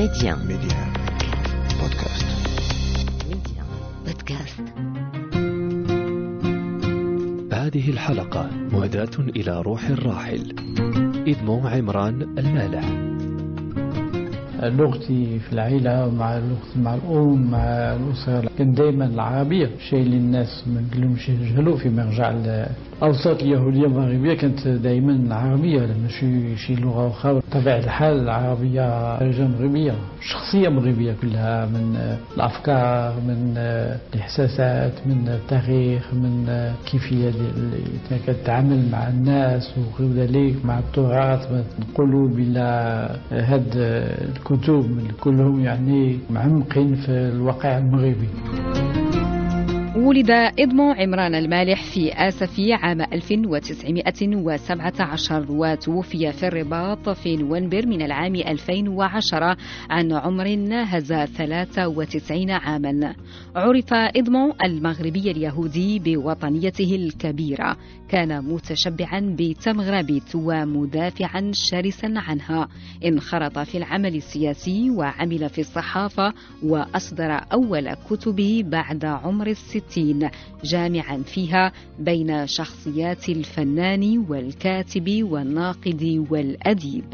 Média. Média. Podcast. Média. Podcast. هذه الحلقة مهداة إلى روح الراحل إدمو عمران المالح لغتي في العيلة مع لغتي مع الأم مع الأسرة كان دائما العربية شيء اللي الناس ما نقولهمش يجهلوا فيما يرجع الأوساط اليهودية المغربية كانت دائما العربية ماشي شي لغة أخرى بطبيعة الحال العربية لهجة مغربية شخصية مغربية كلها من الأفكار من الإحساسات من التاريخ من كيفية تتعامل مع الناس وغير ذلك مع التراث نقولوا بلا هاد الكتب كلهم يعني معمقين في الواقع المغربي. ولد إدمو عمران المالح في آسفي عام 1917 وتوفي في الرباط في نوفمبر من العام 2010 عن عمر ناهز 93 عاما. عرف إدمو المغربي اليهودي بوطنيته الكبيرة. كان متشبعا بتمغربت ومدافعا شرسا عنها. انخرط في العمل السياسي وعمل في الصحافة وأصدر أول كتبه بعد عمر الستين جامعا فيها بين شخصيات الفنان والكاتب والناقد والأديب.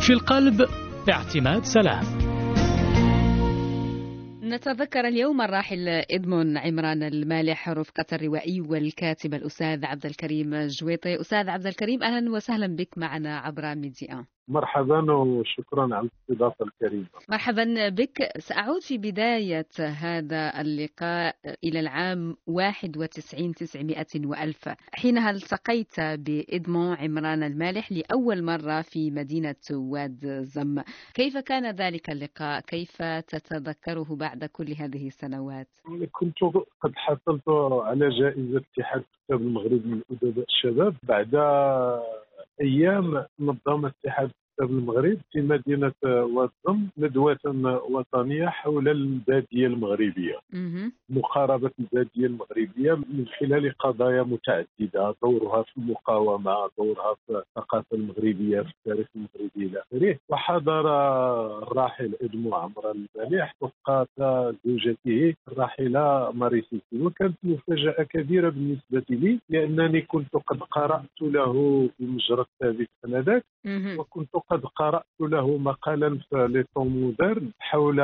في القلب اعتماد سلام. نتذكر اليوم الراحل إدمون عمران المالح رفقة الروائي والكاتب الأستاذ عبد الكريم جويطي. أستاذ عبد الكريم أهلا وسهلا بك معنا عبر ميديا. مرحبا وشكرا على الاستضافة الكريمة. مرحبا بك. سأعود في بداية هذا اللقاء إلى العام 91 900 وألف. حينها التقيت بإدمون عمران المالح لأول مرة في مدينة واد زم؟ كيف كان ذلك اللقاء؟ كيف تتذكره بعد كل هذه السنوات؟ كنت قد حصلت على جائزة اتحاد الكتاب المغربي لأدباء الشباب. بعد أيام نظم اتحاد كتاب المغرب في مدينة واتزم ندوه وطنية حول البادية المغربية. مقاربة البادية المغربية من خلال قضايا متعددة دورها في المقاومة دورها في الثقافة المغربية في التاريخ المغربي إلى آخره. وحضر الراحل ادمو عمران المالح وفقة زوجته الراحلة ماريسيسي وكانت مفاجأة كبيرة بالنسبة لي لأنني كنت قد قرأت له في مجرى الثابت انذاك وكنت قد قرأت له مقالا في مودرن حول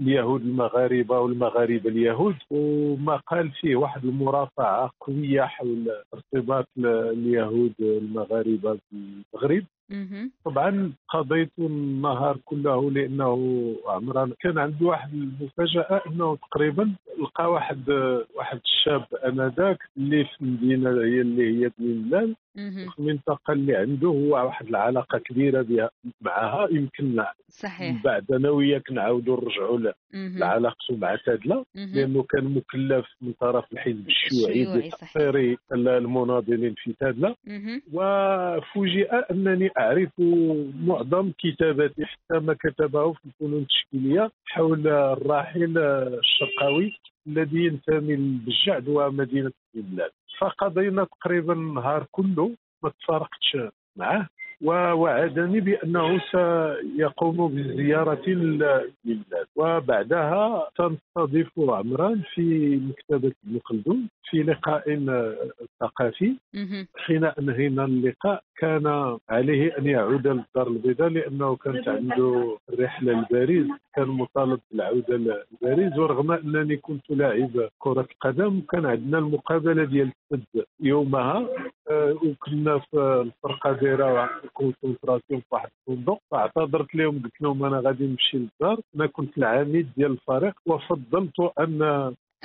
اليهود المغاربة والمغاربه اليهود ومقال فيه واحد المرافعة قوية حول ارتباط اليهود المغاربه بالمغرب. طبعا قضيت النهار كله لأنه عمران كان عنده واحد المفاجأة إنه تقريبا لقى واحد واحد الشاب أنذاك اللي في المدينة هي اللي هي بن المنطقة اللي عنده هو واحد العلاقة كبيرة بها معها يمكن صحيح. بعد أنا وياك نعاودوا نرجعوا لعلاقته مع تادله لأنه كان مكلف من طرف الحزب الشيوعي بتقصير المناضلين في تادله وفوجئ أنني أعرف معظم كتاباته حتى ما كتبه في الفنون التشكيلية حول الراحل الشرقاوي الذي ينتمي للجعد ومدينة بلاد فقضينا تقريبا النهار كله ما تفارقتش معه ووعدني بأنه سيقوم بزيارة للبلاد. وبعدها سنستضيف عمران في مكتبة ابن خلدون في لقاء ثقافي. حين انهينا اللقاء. كان عليه أن يعود للدار البيضاء لأنه كانت عنده رحلة لباريس كان مطالب بالعودة لباريس ورغم أنني كنت لاعب كرة قدم كان عندنا المقابلة ديال السد يومها. وكنا في الفرقة دايرة كونسنتراسيون في واحد الفندق. فاعتذرت لهم قلت لهم أنا غادي نمشي للدار. أنا كنت العميد ديال الفريق وفضلت أن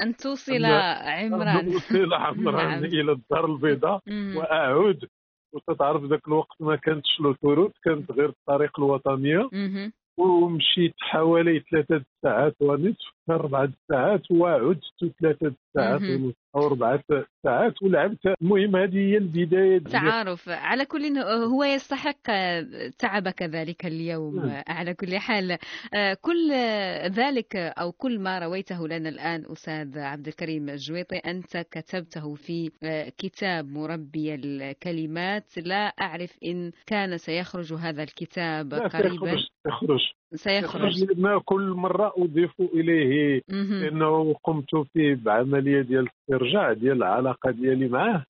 أن توصل عمران. أن توصل عمران نعم. إلى الدار البيضاء وأعود وتتعرف ذاك الوقت ما كانتش لوتوروت كانت غير الطريق الوطنية. ومشيت حوالي ثلاثة ساعات ونصف أربعة ساعات وعدت ثلاثة ساعات. ونصف أو أربعة ساعات ولعبت. المهم هذه هي البداية. تعارف. على كل هو يستحق تعبك ذلك اليوم نعم. على كل حال. كل ذلك أو كل ما رويته لنا الآن أستاذ عبد الكريم الجويطي أنت كتبته في كتاب مربي الكلمات. لا أعرف إن كان سيخرج هذا الكتاب قريبا. سيخرج سيخرج. سيخرج. كل مرة أضيف إليه مهم. لأنه قمت فيه بعملية ديال الاسترجاع ديال العلاقة ديالي معه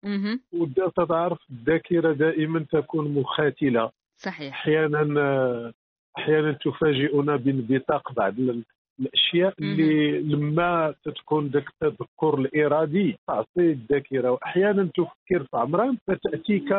تعرف الذاكرة دائما تكون مخاتلة. صحيح. أحيانا أحيانا تفاجئنا بانبثاق بعض ال- الأشياء اللي لما تكون ذاك التذكر الإرادي تعطي الذاكرة. واحيانا تفكر في عمران فتاتيك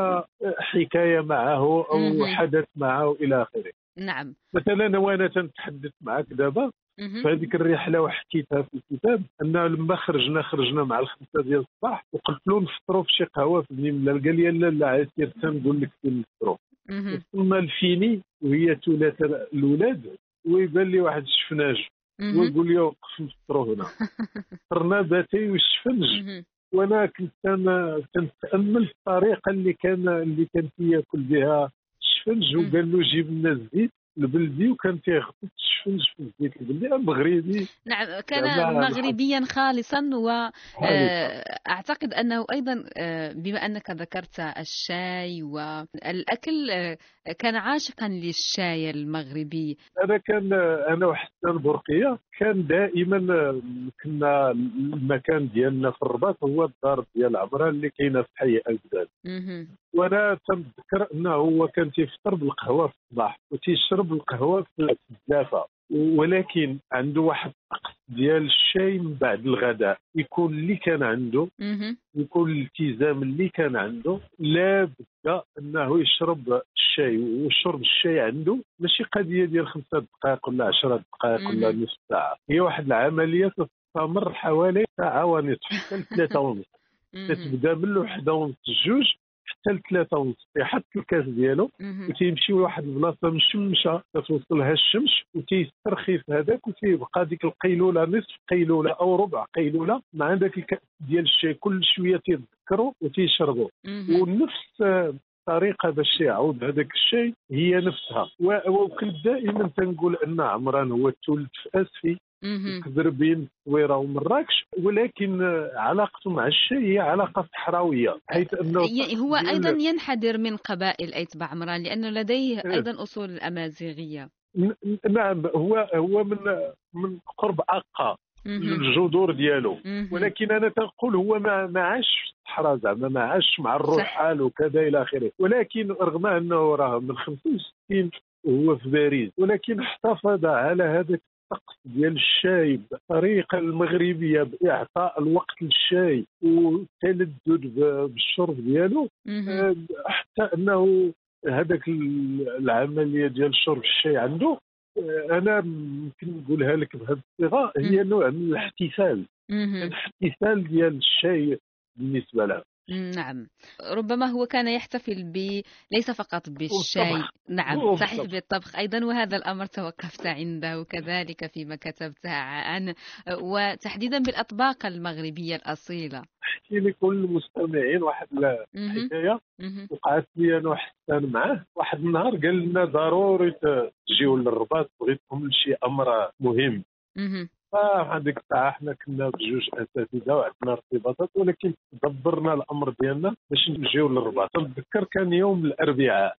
حكايه معه أو. حدث معه إلى آخره. نعم. مثلا وأنا تنتحدث معك دابا مهم. في هذيك الرحلة وحكيتها في الكتاب أن لما خرجنا خرجنا مع الخمسه ديال الصباح وقلت له نفطروا في شي قهوة في بني ملال قال لي لا لا عسير تنقول لك فين نفطروا. وصلنا لفيني وهي ثلاثة الأولاد ويبان لي واحد الشفناج. ويقول لي وقف نفطروا هنا فطرنا بأتاي والشفنج. وأنا كنت أنا تنتامل في الطريقة اللي كان اللي كان تياكل بها الشفنج. وقال له جيب لنا الزيت البلدي وكان تيغطس الشفنج في الزيت البلدي مغربي نعم كان مغربيا خالصا خالص. وأعتقد أنه أيضا آه، بما أنك ذكرت الشاي والأكل آه، كان عاشقا للشاي المغربي أنا كان أنا وحسان برقيه كان دائما كنا المكان ديالنا في الرباط هو الدار ديال عمران اللي كاينة في حي أجداد. وأنا تنذكر أنه هو كان تيفطر بالقهوة في الصباح وتيشرب القهوة في الزلافه ولكن عنده واحد الطقس ديال الشاي من بعد الغداء. يكون اللي كان عنده. يكون الالتزام اللي كان عنده. لا بد أنه يشرب الشاي وشرب الشاي عنده. ماشي قضية ديال خمسة دقائق ولا عشرة دقائق ولا. نصف ساعة. هي واحد العملية تستمر حوالي ساعة ونصف حتى لثلاثة ونصف. تتبدأ من الوحدة ونص الجوج. حتى لثلاثه ونص تيحط الكاس ديالو. وتيمشي لواحد البلاصة مشمشه كتوصلها الشمس وتيسترخي في هذاك وتيبقى ديك القيلولة نصف قيلولة أو ربع قيلولة مع ذاك الكاس ديال الشاي كل شوية تيذكروا وتيشربوا. ونفس الطريقة باش يعود هذاك الشيء هي نفسها وكنت دائما تنقول أن عمران هو في اسفي مهم. كبر بين التصويره ومراكش ولكن علاقته مع الشيء هي علاقة صحراوية حيث أنه ي- هو أيضا ينحدر من قبائل أيت بعمران لأنه لديه إيه. أيضا أصول أمازيغية ن- نعم هو هو من من قرب مهم. الجذور ديالو. ولكن أنا تنقول هو ما ما عاش في الصحراء زعما ما عاش مع الرحال وكذا إلى آخره ولكن رغم أنه راه من 65 وهو في باريس ولكن احتفظ على هذاك الطقس ديال الشاي بالطريقة المغربية بإعطاء الوقت للشاي والتلذذ بالشرب ديالو. آه، حتى أنه هذاك ال- العملية ديال شرب الشاي عنده آه، أنا يمكن نقولها لك بهذه الصيغة هي نوع من الاحتفال. الاحتفال ديال الشاي بالنسبة له نعم. ربما هو كان يحتفل ب ليس فقط بالشاي. والطبخ. نعم والطبخ. صحيح بالطبخ. أيضا وهذا الأمر توقفت عنده كذلك فيما كتبت عن وتحديدا بالأطباق المغربية الأصيلة. أحكي لكل المستمعين واحد مهم. وقعت لي أنا وحسان معاه. واحد النهار قال لنا ضروري تجيو للرباط. بغيتكم لشي أمر مهم. مهم. فهذيك الساعة حنا كنا بجوج أساتذة وعندنا ارتباطات ولكن دبرنا الأمر ديالنا باش نجيو للرباط نتذكر كان يوم الأربعاء.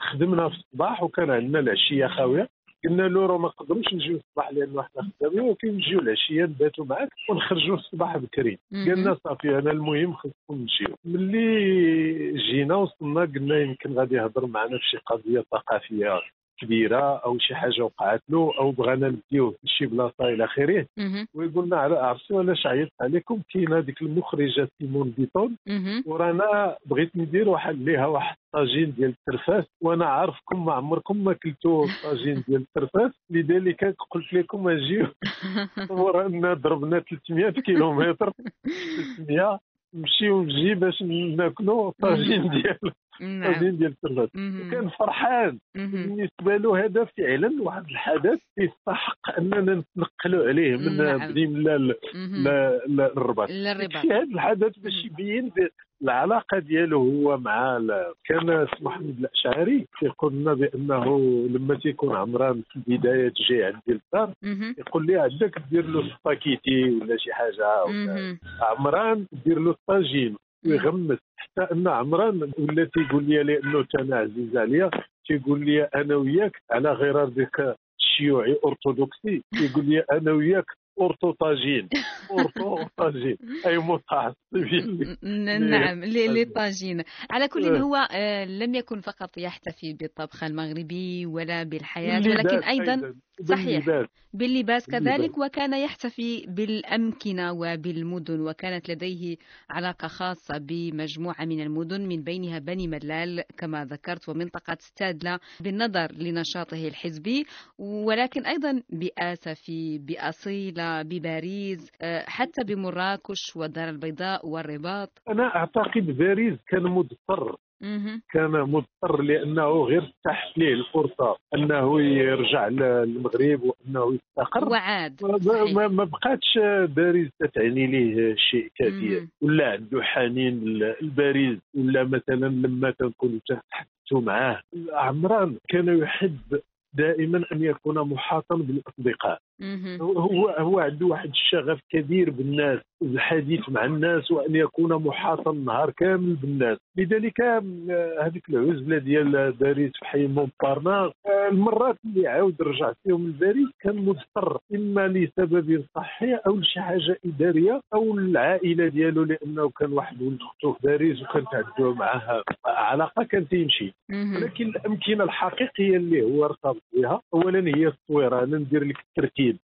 خدمنا في الصباح وكان عندنا العشية خاويه قلنا له راه ما نقدروش نجيو الصباح لأن حنا خدامين ولكن نجيو العشية نباتوا معاك ونخرجوا الصباح بكري. قلنا صافي أنا المهم خصكم نمشيو ملي جينا وصلنا قلنا يمكن غادي يهضر معنا في شي قضية ثقافية كبيرة أو شي حاجة وقعت له أو بغانا نديوه لشي بلاصة إلى آخره. ويقول لنا على عرفتوا علاش عيطت عليكم؟ كاين هذيك المخرجة سيمون بيتون. ورانا بغيت ندير واحد ليها واحد طاجين ديال الترفاس. وأنا عارفكم ما عمركم ما كلتوا طاجين ديال الترفاس. لذلك قلت لكم أجيو. ورانا ضربنا 300 كيلومتر. 300 نمشيو نجي باش ناكلوا طاجين ديال نعم طاجين ديال مهم. وكان فرحان. بالنسبة له هذا فعلا واحد الحدث يستحق أننا نتنقلوا عليه من نعم. بني ملا للرباط في هذا الحدث باش. يبين العلاقة ديالو هو مع كان محمد الأشعري يقول لنا بأنه لما تيكون عمران في البداية جاي عندي الدار مهم. يقول لي عندك دير له سباكيتي ولا شي حاجة. عمران دير له الطاجين ويغمس حتى أن عمران ولا تيقول لي لأنه أنا عزيز عليا تيقول لي أنا وياك على غرار ديك الشيوعي أرثوذكسي. يقول لي أنا وياك ortho طاجين ortho طاجين اي متعصبين نعم للطاجين على كل. هو آه، لم يكن فقط يحتفي بالطبخ المغربي ولا بالحياة ولكن أيضا صحيح. باللباس. باللباس. كذلك وكان يحتفي بالأمكنة وبالمدن وكانت لديه علاقة خاصة بمجموعة من المدن من بينها بني ملال كما ذكرت ومنطقة تادلا بالنظر لنشاطه الحزبي ولكن أيضا بآسفي بأصيلة بباريس آه، حتى بمراكش والدار البيضاء والرباط أنا أعتقد باريس كان مضطر. كان مضطر لأنه غير اتاحت ليه الفرصة أنه يرجع للمغرب وأنه يستقر وعاد ما. ما, بقاتش باريس تعني ليه شيء كثير مم. ولا عنده حنين لباريس ولا مثلا لما تنكون تحدثوا معاه عمران كان يحب دائما أن يكون محاطا بالأصدقاء. هو هو عنده واحد الشغف كبير بالناس الحديث مع الناس وأن يكون محاطا النهار كامل بالناس. لذلك آه، هذيك العزلة ديال باريس في حي مونبارناس المرات اللي عاود رجع فيهم لباريس كان مضطر إما لسبب صحي أو لشي حاجة إدارية أو العائله ديالو لأنه كان واحد ولد أخته في باريس وكانت عنده معها علاقه كان تيمشي. ولكن الأمكنة الحقيقية اللي هو ارتبط بها اولا هي التصويره أنا ندير لك الترتيب.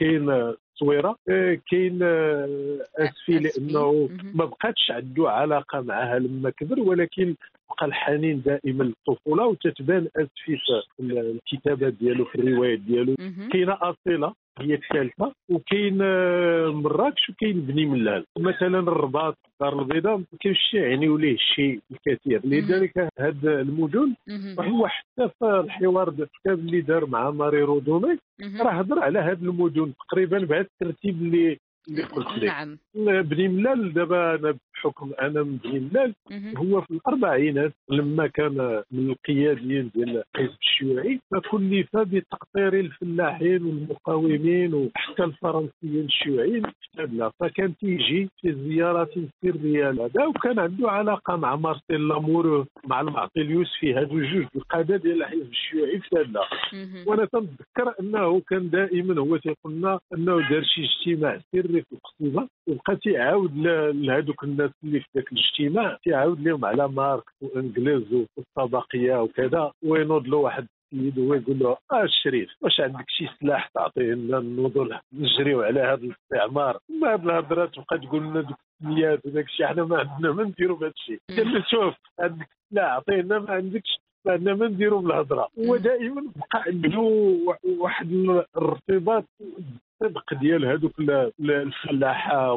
كاين التصويره آه، كاين آه، أسفي. لأنه. ما بقاتش عنده علاقة معها لما كبر ولكن بقى الحنين دائما للطفولة وتتبان في الكتابات ديالو في الروايات ديالو. كاينة أصيلة هي الثالثة وكاين آه، مراكش وكاين بني ملال مثلا الرباط الدار البيضاء ما كاينش يعنيو ليه الشيء الكثير لذلك هاد المدن. وهو حتى في الحوار الكتاب اللي دار مع ماري رودومي. راه هضر على هاد المدن تقريبا بهذا الترتيب اللي اللي قلت لك نعم بني ملال دابا أنا بحكم أنا من بني ملال. هو في الأربعينات لما كان من القياديين ديال الحزب الشيوعي فكلف بتقطير الفلاحين والمقاومين وحتى الفرنسيين الشيوعيين في فكان تيجي في زيارات سريه هذا وكان عنده علاقة مع مارسيل لامور مع المعطي اليوسفي هادو جوج القادة ديال الحزب الشيوعي في تابلا مهم. وأنا تنتذكر أنه كان دائما هو تيقول لنا أنه دار شي اجتماع سري في القصيبه وبقى تيعاود لهذوك الناس اللي في ذاك الاجتماع تيعاود لهم على ماركس وإنجلز والطبقية وكذا وينوض له واحد السيد وهو يقول له آه الشريف واش عندك شي سلاح تعطيه لنا نوضوا نجريو على هذا الاستعمار؟ ما هاد الهضره تبقى تقول لنا دوك السميات وداك الشيء حنا ما عندنا ما نديروا بهذا الشيء. قال له شوف عندك سلاح عطينا ما عندكش فعندنا ما نديروا بالهضرة. هو دائما بقى عنده واحد الارتباط الصدق ديال هذوك ال- ال- الفلاحة.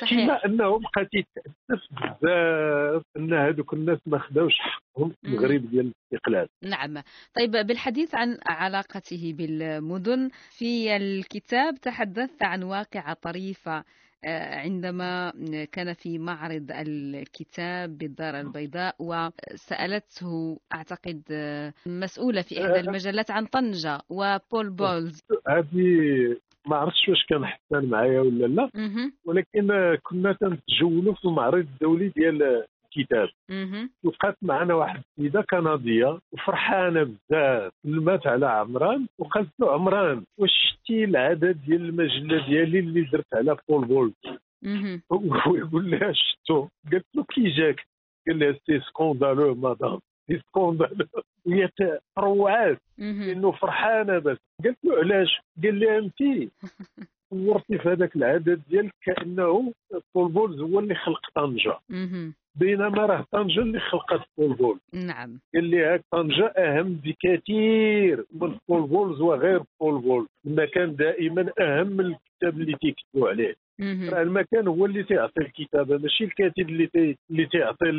صحيح. كما أنه بقى تيتأسف بزاف أن هذوك الناس ما خداوش حقهم في المغرب ديال الاستقلال. نعم. طيب بالحديث عن علاقته بالمدن في الكتاب تحدثت عن واقعة طريفة آه، عندما كان في معرض الكتاب بالدار البيضاء وسألته أعتقد آه، مسؤولة في إحدى المجلات عن طنجة وبول بولز. هذه ما عرفتش واش كان حسان معايا ولا لا. ولكن كنا تنتجولوا في المعرض الدولي ديال الكتاب. وقعت معنا واحد السيدة كندية وفرحانة بزاف. سلمات على عمران وقالت له عمران واش شتي العدد ديال المجلة ديالي اللي درت على بول بول مهم. هو يقول لها شفتو قالت له كي جاك؟ قال لها C'est scandaleux madame. C'est scandaleux. وهي تروعات. لأنه فرحانة بس. قالت له علاش؟ قال لها انت صورتي في هذاك العدد ديالك كأنه بول بولز هو اللي خلق طنجة. بينما راه طنجة اللي خلقت بول بول نعم. قال لي هاك طنجة أهم بكثير من بول بولز وغير بول بول المكان دائما أهم من الكتاب اللي تيكتبوا عليه. راه المكان هو اللي تيعطي الكتابة ماشي الكاتب اللي تي... اللي تعطي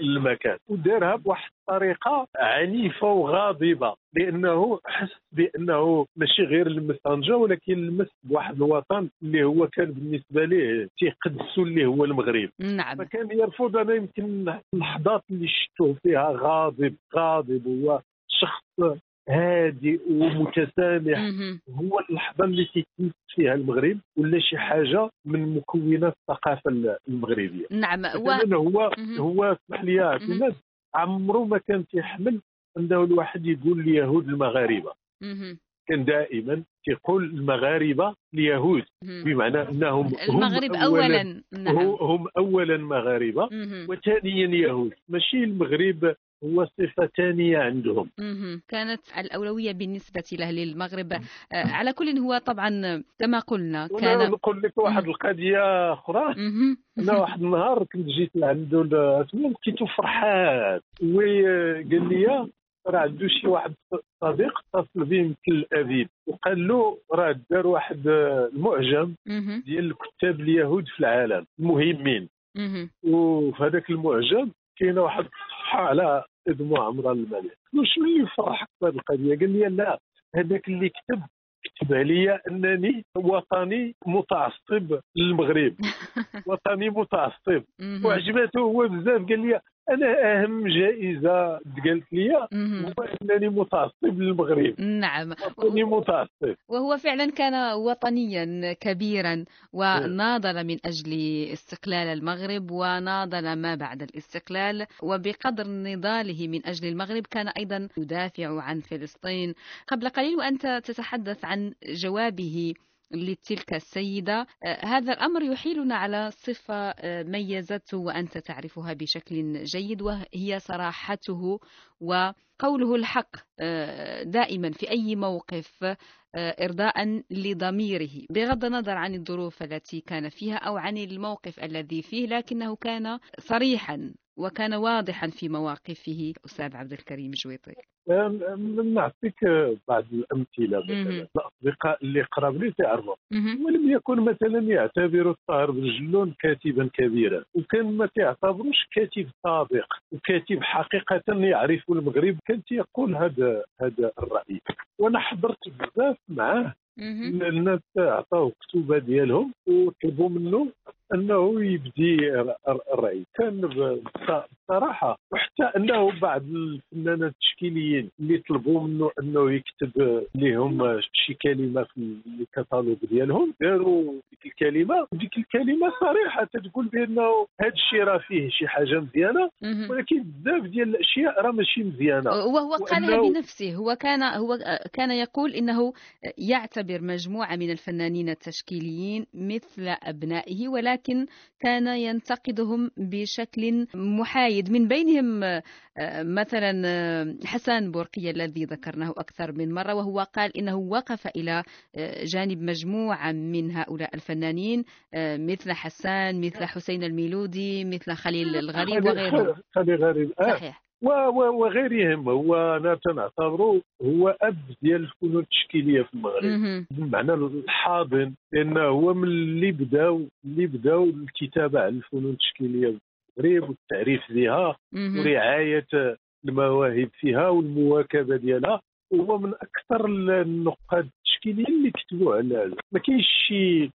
المكان. ودارها بواحد الطريقة عنيفة وغاضبة لأنه حس بأنه ماشي غير لمس طنجة ولكن لمس بواحد الوطن اللي هو كان بالنسبة ليه تيقدسوا اللي هو المغرب. نعم. فكان يرفض أنا يمكن اللحظات اللي شفتوه فيها غاضب غاضب هو شخص هادئ ومتسامح. هو اللحظة اللي تيتمس فيها المغرب ولا شي حاجة من مكونات الثقافة المغربية نعم و... هو مهم. هو اسمح لي اعتماد عمره ما كان تيحمل أنه الواحد يقول اليهود المغاربة. كان دائما تيقول المغاربة اليهود. بمعنى إنهم هم المغرب اولا نعم هم- هم اولا مغاربة. وثانيا يهود ماشي المغرب هو صفة ثانية عندهم. كانت الأولوية بالنسبة له للمغرب آه، على كل هو طبعا كما قلنا كان نقول لك واحد أخرى مهم. أنا واحد النهار كنت جيت لعنده لقيته فرحان وقال لي راه عنده شي واحد صديق اتصل به من تل أبيب وقال له راه دار واحد المعجم مهم. ديال الكتاب اليهود في العالم المهمين مهم. وفي هذاك المعجم كاينة واحد الصفحه على ادمو عمران الملك واش اللي فرحك بهذه القضية قال لي لا هذاك اللي كتب كتب عليا أنني وطني متعصب للمغرب وطني متعصب. وعجبته هو بزاف قال لي أنا أهم جائزة قالت لي. هو أنني متعصب للمغرب. نعم. وطني متعصب. وهو فعلا كان وطنيا كبيرا وناضل من أجل استقلال المغرب وناضل ما بعد الاستقلال. وبقدر نضاله من أجل المغرب كان أيضا يدافع عن فلسطين. قبل قليل وأنت تتحدث عن جوابه لتلك السيدة. آه، هذا الأمر يحيلنا على صفة آه، ميزته وأنت تعرفها بشكل جيد وهي صراحته وقوله الحق آه، دائما في أي موقف إرضاء لضميره بغض النظر عن الظروف التي كان فيها أو عن الموقف الذي فيه لكنه كان صريحا وكان واضحا في مواقفه. أستاذ عبد الكريم جويطي. نعطيك بعض الأمثلة. مثلا. الأصدقاء اللي قراب لي تعرفوا. ولم يكن مثلا يعتبر الطاهر بن جلون كاتبا كبيرا. وكان ما تعتبروش كاتب سابق. وكاتب حقيقة يعرف المغرب. كان يقول هذا هذا الرأي. وأنا حضرت بزاف معاه. الناس عطاوه كتوبة ديالهم. وطلبوا منه أنه يبدي الراي كان بصراحه وحتى أنه بعض الفنانات التشكيليين اللي طلبوا منه أنه يكتب لهم شي كلمة في الكتالوج ديالهم داروا ديك الكلمة وديك الكلمة صريحة تقول بأنه هذا الشيء راه فيه شي حاجة مزيانة. ولكن بزاف ديال الأشياء راه ماشي مزيانة وهو قالها بنفسه هو كان هو كان يقول إنه يعتبر مجموعة من الفنانين التشكيليين مثل أبنائه ولكن كان ينتقدهم بشكل محايد من بينهم آه، مثلا آه، حسن بورقية الذي ذكرناه أكثر من مرة وهو قال إنه وقف إلى آه، جانب مجموعة من هؤلاء الفنانين مثل حسان مثل حسين الميلودي مثل خليل الغريب وغيرهم. خلي غريب آه. صحيح. وغيرهم. هو أنا تنعتبره هو أب ديال الفنون التشكيلية في المغرب. بمعنى الحاضن لأنه هو من اللي بداو اللي بداو الكتابة عن الفنون التشكيلية. المغرب والتعريف بها. ورعاية المواهب فيها والمواكبة ديالها هو من أكثر النقاد التشكيليين اللي كتبوا على، ما كاينش شي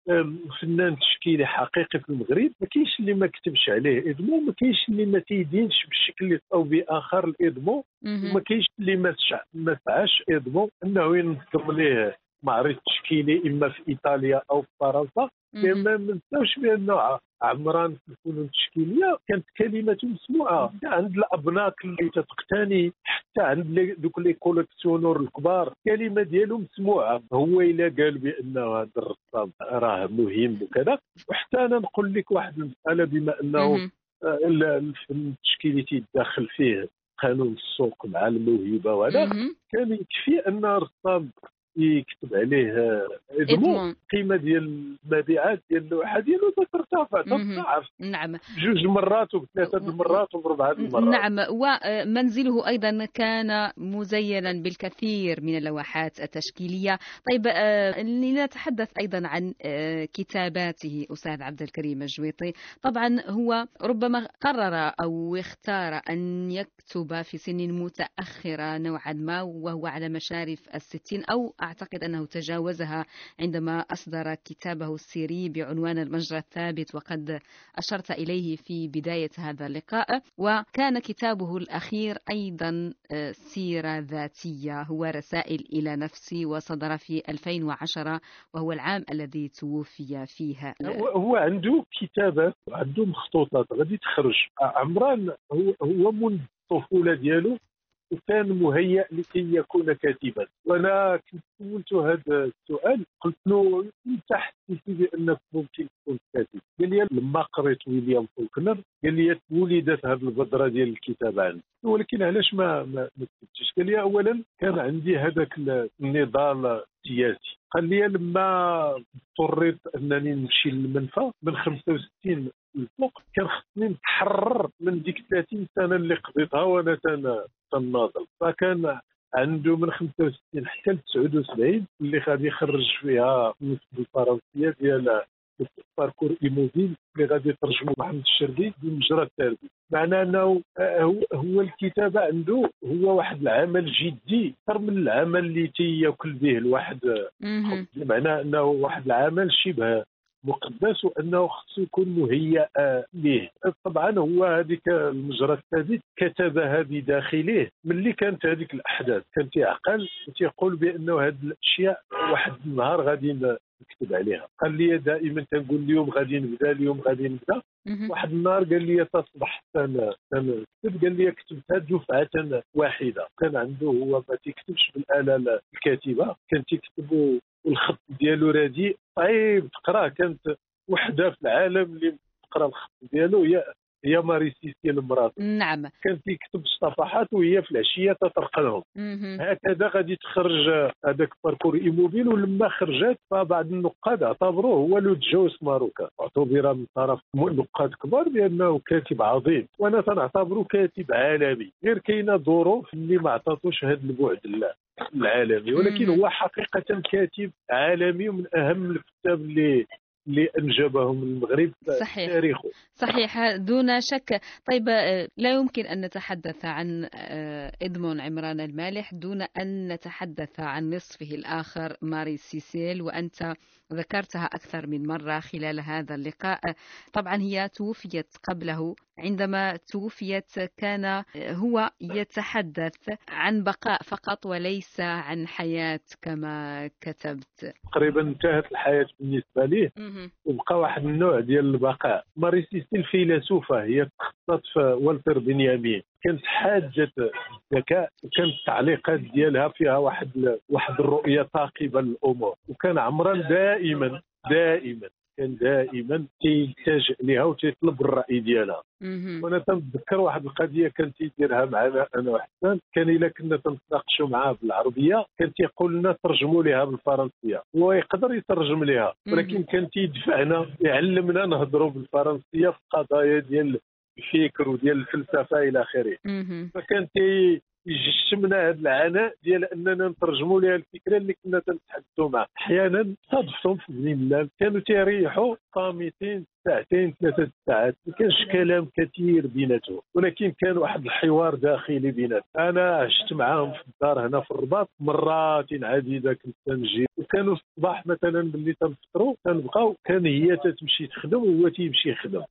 فنان تشكيلي حقيقي في المغرب ما كاينش اللي ما كتبش عليه إدمون ما كاينش اللي ما تيدينش بشكل أو بآخر لإدمون. وما كاينش اللي ما ما سعاش إدمون أنه ينظم ليه معرض تشكيلي إما في إيطاليا أو في فرنسا. لأن. ما ننساوش بانه ع- عمران في الفنون التشكيلية. كانت كلمته مسموعة. عند الابناك اللي تتقتني حتى عند دوك les collectionneurs الكبار الكلمة ديالو مسموعة. هو إلا قال بانه هذا الرسام راه مهم وكذا. وحتى أنا نقول لك واحد المسألة بما أنه الفن التشكيلي تيدخل فيه قانون السوق مع الموهبة وهذا. كان يكفي أن رسام يكتب عليه آه، ادمو إدمون القيمه ديال المبيعات ديال اللوحة ديالو ترتفع. تضاعف نعم. بجوج المرات وبثلاثه المرات وباربعه المرات. نعم. ومنزله أيضا كان مزينا بالكثير من اللوحات التشكيلية. طيب آه، لنتحدث أيضا عن آه، كتاباته أستاذ عبد الكريم الجويطي. طبعا هو ربما قرر أو اختار أن يكتب في سن متأخرة نوعا ما وهو على مشارف الستين أو أعتقد أنه تجاوزها عندما أصدر كتابه السيري بعنوان المجرى الثابت وقد أشرت إليه في بداية هذا اللقاء. وكان كتابه الأخير أيضا آه، سيرة ذاتية هو رسائل إلى نفسي وصدر في 2010 وهو العام الذي توفي فيه هو عنده كتابات عنده مخطوطات غادي تخرج. عمران هو منذ الطفوله ديالو. وكان مهيأ لكي يكون كاتبا. وأنا كنت سولته هذا السؤال. قلت له انت حسيت بانك ممكن تكون كاتب. قال لي لما قريت ويليام فولكنر قال لي ولدت هذه البذرة ديال الكتابه عندي ولكن علاش ما ما كتبتش؟ قال لي اولا كان عندي هذاك النضال السياسي. قال لي لما اضطريت أنني نمشي للمنفى من 65 الفوق كان خصني نتحرر من ديك 30 سنة اللي قضيتها وأنا تن- تناضل. فكان عنده من 65 حتى ل 79 اللي غادي يخرج فيها نصف الفرنسية ديال باركور ايموبيل اللي غادي يترجموا محمد الشرقي بمجرى التربيه معنى انه هو هو الكتابه عنده هو واحد العمل جدي أكثر من العمل اللي تيأكل به الواحد. بمعنى إنه واحد العمل شبه مقدس وانه خصو يكون مهيأ ليه. طبعا هو هذيك المجرى الثابت كتبها بداخله ملي كانت هذيك الأحداث؟ كان تيعقل وتيقول بأنه هذه الأشياء واحد النهار غادي نكتب عليها. قال لي دائما تنقول اليوم غادي نبدأ اليوم غادي نبدأ. واحد النهار قال لي تصبح تنكتب. قال لي كتبتها دفعة واحدة. كان عنده هو ما تيكتبش بالآلة الكاتبة. كان تيكتب والخط ديالو رديء صعيب تقراه كانت وحدة في العالم اللي تقرا الخط ديالو هي هي ماري سيسيل ديال المراه نعم. كان تيكتب الصفحات وهي في العشية تطرقلهم. هكذا غادي تخرج هذاك Parcours immobile ولما خرجت فبعض النقاد اعتبروه هو le Joyce marocain. اعتبر من طرف نقاد كبار بأنه كاتب عظيم. وأنا تنعتبره كاتب عالمي. غير كاينة ظروف اللي ما عطاتوش هذا البعد. ال- العالمي ولكن. هو حقيقة كاتب عالمي ومن أهم الكتاب اللي اللي أنجبهم المغرب صحيح. تاريخه. صحيح دون شك. طيب آه، لا يمكن أن نتحدث عن آه، إدمون عمران المالح دون أن نتحدث عن نصفه الآخر ماري سيسيل وأنت ذكرتها أكثر من مرة خلال هذا اللقاء. طبعا هي توفيت قبله. عندما توفيت كان آه، هو يتحدث عن بقاء فقط وليس عن حياة كما كتبت. تقريبا انتهت الحياة بالنسبة ليه. وبقى واحد النوع ديال البقاء. ماريسيس الفيلسوفه هي تخصصت في والتر بنيامين. كانت حاجة الذكاء وكانت التعليقات ديالها فيها واحد واحد الرؤية ثاقبة للأمور. وكان عمران دائما دائما كان دائما تيلتجئ لها وتيطلب الرأي ديالها. وأنا تنتذكر واحد القضية كان تيديرها معنا أنا وحسان. كان إلا كنا تنتناقشوا معاه بالعربية كان تيقول لنا ترجموا لها بالفرنسية. هو يقدر يترجم لها ولكن كان تيدفعنا يعلمنا نهضروا بالفرنسية في قضايا ديال الفكر وديال الفلسفة إلى آخره. فكان تي يجشمنا هذا العناء ديال أننا نترجموا لها الفكرة اللي كنا تنتحدثوا معه أحيانا صادفتهم في بني ملال كانوا تيريحوا صامتين ساعتين ثلاثة ساعات ما كانش كلام كثير بيناتهم. ولكن كان واحد الحوار داخلي بيناتهم. أنا عشت معاهم في الدار هنا في الرباط مرات عديده كنت تنجي وكانوا في الصباح مثلا ملي تنفطروا تنبقاو كان هي تتمشي تخدم وهو تيمشي يخدم.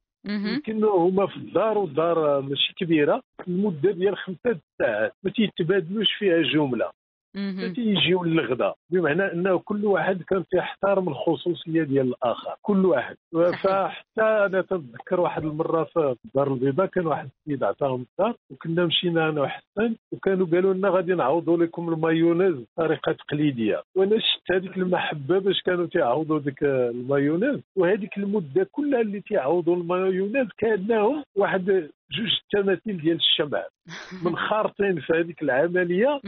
يمكن هما في الدار والدار ماشي كبيرة المدة ديال خمسة ساعات ما تيتبادلوش فيها جملة. تيجيو للغدا بمعنى إنه كل واحد كان تيحترم الخصوصية ديال الآخر. كل واحد. فحتى أنا تنذكر واحد المرة في الدار البيضاء كان واحد السيد عطاهم الدار وكنا مشينا أنا وحسن وكانوا قالوا لنا غادي نعوضوا لكم المايونيز بطريقة تقليدية. وأنا شفت هذيك المحبة باش كانوا تيعوضوا ديك المايونيز. وهذيك المدة كلها اللي تيعوضوا المايونيز كانهم واحد جوج تماثيل ديال الشمع منخرطين في هذيك العملية.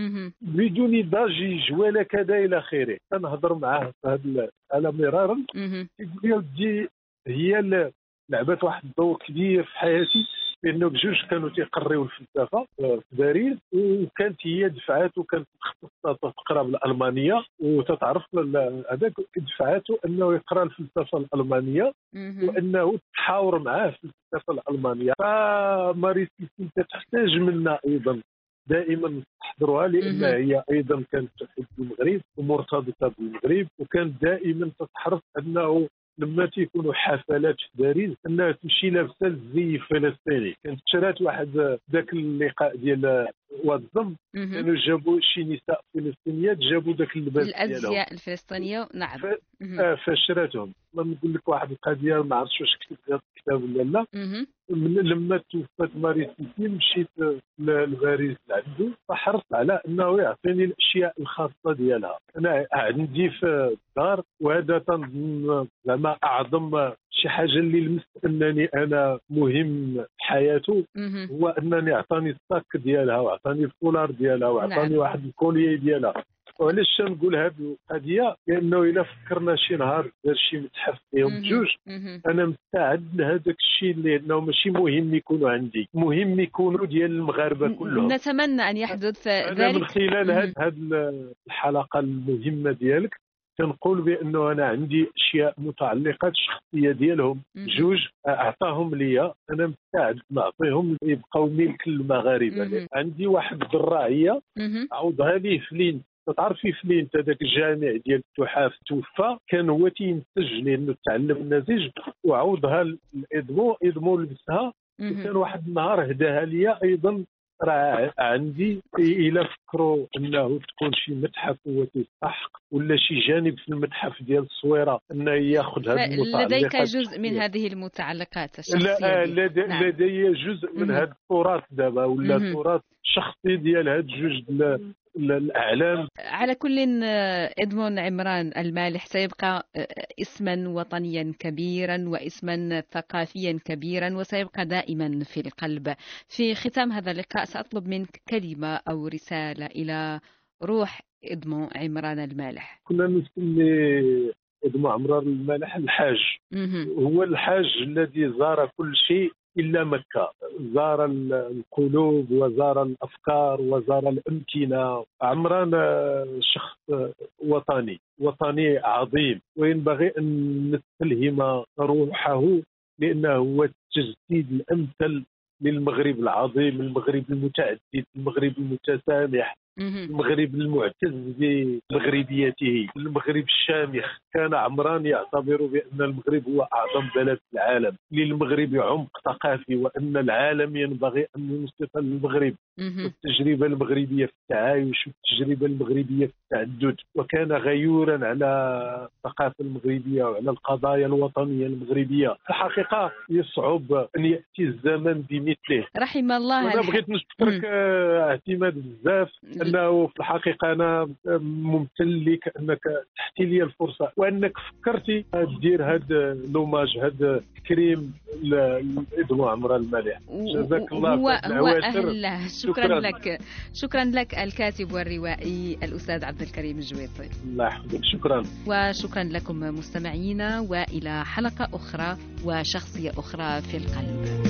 بدون ضجيج ولا كذا إلى آخره كنهضر معاه في هذا على مرارا. يقول لي هي لعبت واحد الدور كبير في حياتي لأنه بجوج كانوا تيقريو الفلسفة في باريس وكانت هي دفعاته كانت مختصه تقرأ بالألمانية وتتعرف هذاك دفعاته أنه يقرأ الفلسفة الألمانية. وأنه تحاور معاه في الفلسفة الألمانية فماري سيسين تحتاج منا أيضا دائما نحضروها لأن. هي أيضا كانت تحب المغرب ومرتبطة بالمغرب وكانت دائما تتحرص أنه لما تيكونوا حفلات في باريس أنها تمشي لابسة الزي الفلسطيني. كانت شرات واحد ذاك اللقاء ديال مهم. كانوا جابوا شي نساء فلسطينيات جابوا ذاك اللباس الأزياء الفلسطينية نعم. ف-. آه، فشراتهم. نقول لك واحد القضية ما عرفتش واش كتبت هذا الكتاب ولا لا. لما توفات ماري سيسين مشيت لباريس لعندو فحرصت على إنه يعطيني الأشياء الخاصة ديالها أنا عندي في الدار وهذا تنظن زعما أعظم شي حاجة اللي لمست أنني أنا مهم في حياته. هو أنني عطاني الصاك ديالها وعطاني الكولار ديالها وعطاني نعم. واحد الكوليي ديالها وعلاش نقول هذه القضية لأنه إلا فكرنا شي نهار دار شي متحف فيهم مهم. أنا مستعد لهذاك الشيء اللي انه ماشي مهم يكونوا عندي. مهم يكونوا ديال المغاربة كلهم. نتمنى أن يحدث أنا من ذلك. خلال هاد الحلقة المهمة ديالك كنقول بأنه أنا عندي أشياء متعلقات شخصيه ديالهم. جوج أعطاهم ليا. أنا مستعد نعطيهم يبقاو ملك المغاربة. عندي واحد الدراعية. عوضها لي فلين تعرفي فلينت هذاك الجامع ديال التحاف توفى كان هو تينتج لأنه تعلم النسيج وعوضها لإدمو إدمو لبسها. وكان واحد النهار هداها ليا أيضا راه عندي إلى فكروا أنه تكون شي متحف هو تيستحق ولا شي جانب في المتحف ديال الصويرة انه ياخذ هذه المتعلقات لديك جزء من. هذه المتعلقات الشخصية لا دي. لدي, نعم. لدي جزء من. هذا التراث دابا ولا مهم. تراث شخصي ديال هاد جوج الاعلام على كل إدمون عمران المالح سيبقى آه، اسما وطنيا كبيرا واسما ثقافيا كبيرا وسيبقى دائما في القلب. في ختام هذا اللقاء سأطلب منك كلمة أو رسالة إلى روح إدمون عمران المالح. كنا نسمي آدم عمران المالح الحاج. هو الحاج الذي زار كل شيء. إلا مكة. زار ال- القلوب وزار الأفكار وزار الأمكنة. عمران آه، شخص آه، وطني. وطني عظيم. وينبغي أن نستلهم روحه لأنه هو التجسيد الأمثل للمغرب العظيم المغرب المتعدد المغرب المتسامح. المغرب المعتز بمغربيته المغرب الشامخ. كان عمران يعتبر بأن المغرب هو أعظم بلد في العالم. للمغرب عمق ثقافي وأن العالم ينبغي أن ينصت للمغرب مهم. والتجربة المغربية في التعايش والتجربة المغربية في التعدد. وكان غيورا على الثقافة المغربية وعلى القضايا الوطنية المغربية. في الحقيقة يصعب أن يأتي الزمن بمثله. رحم الله الح- بغيت نشكرك اعتماد بزاف أنه في الحقيقة أنا ممتن لك أنك تحتي لي الفرصة. وأنك فكرتي دير هذا لوماج هذا التكريم لادمو عمران المالح جزاك الله خير شكرا, شكراً. لك. شكرا لك الكاتب والروائي الأستاذ عبد الكريم الجويطي. الله يحفظك. شكرا. وشكرا لكم مستمعينا وإلى حلقة أخرى وشخصية أخرى في القلب.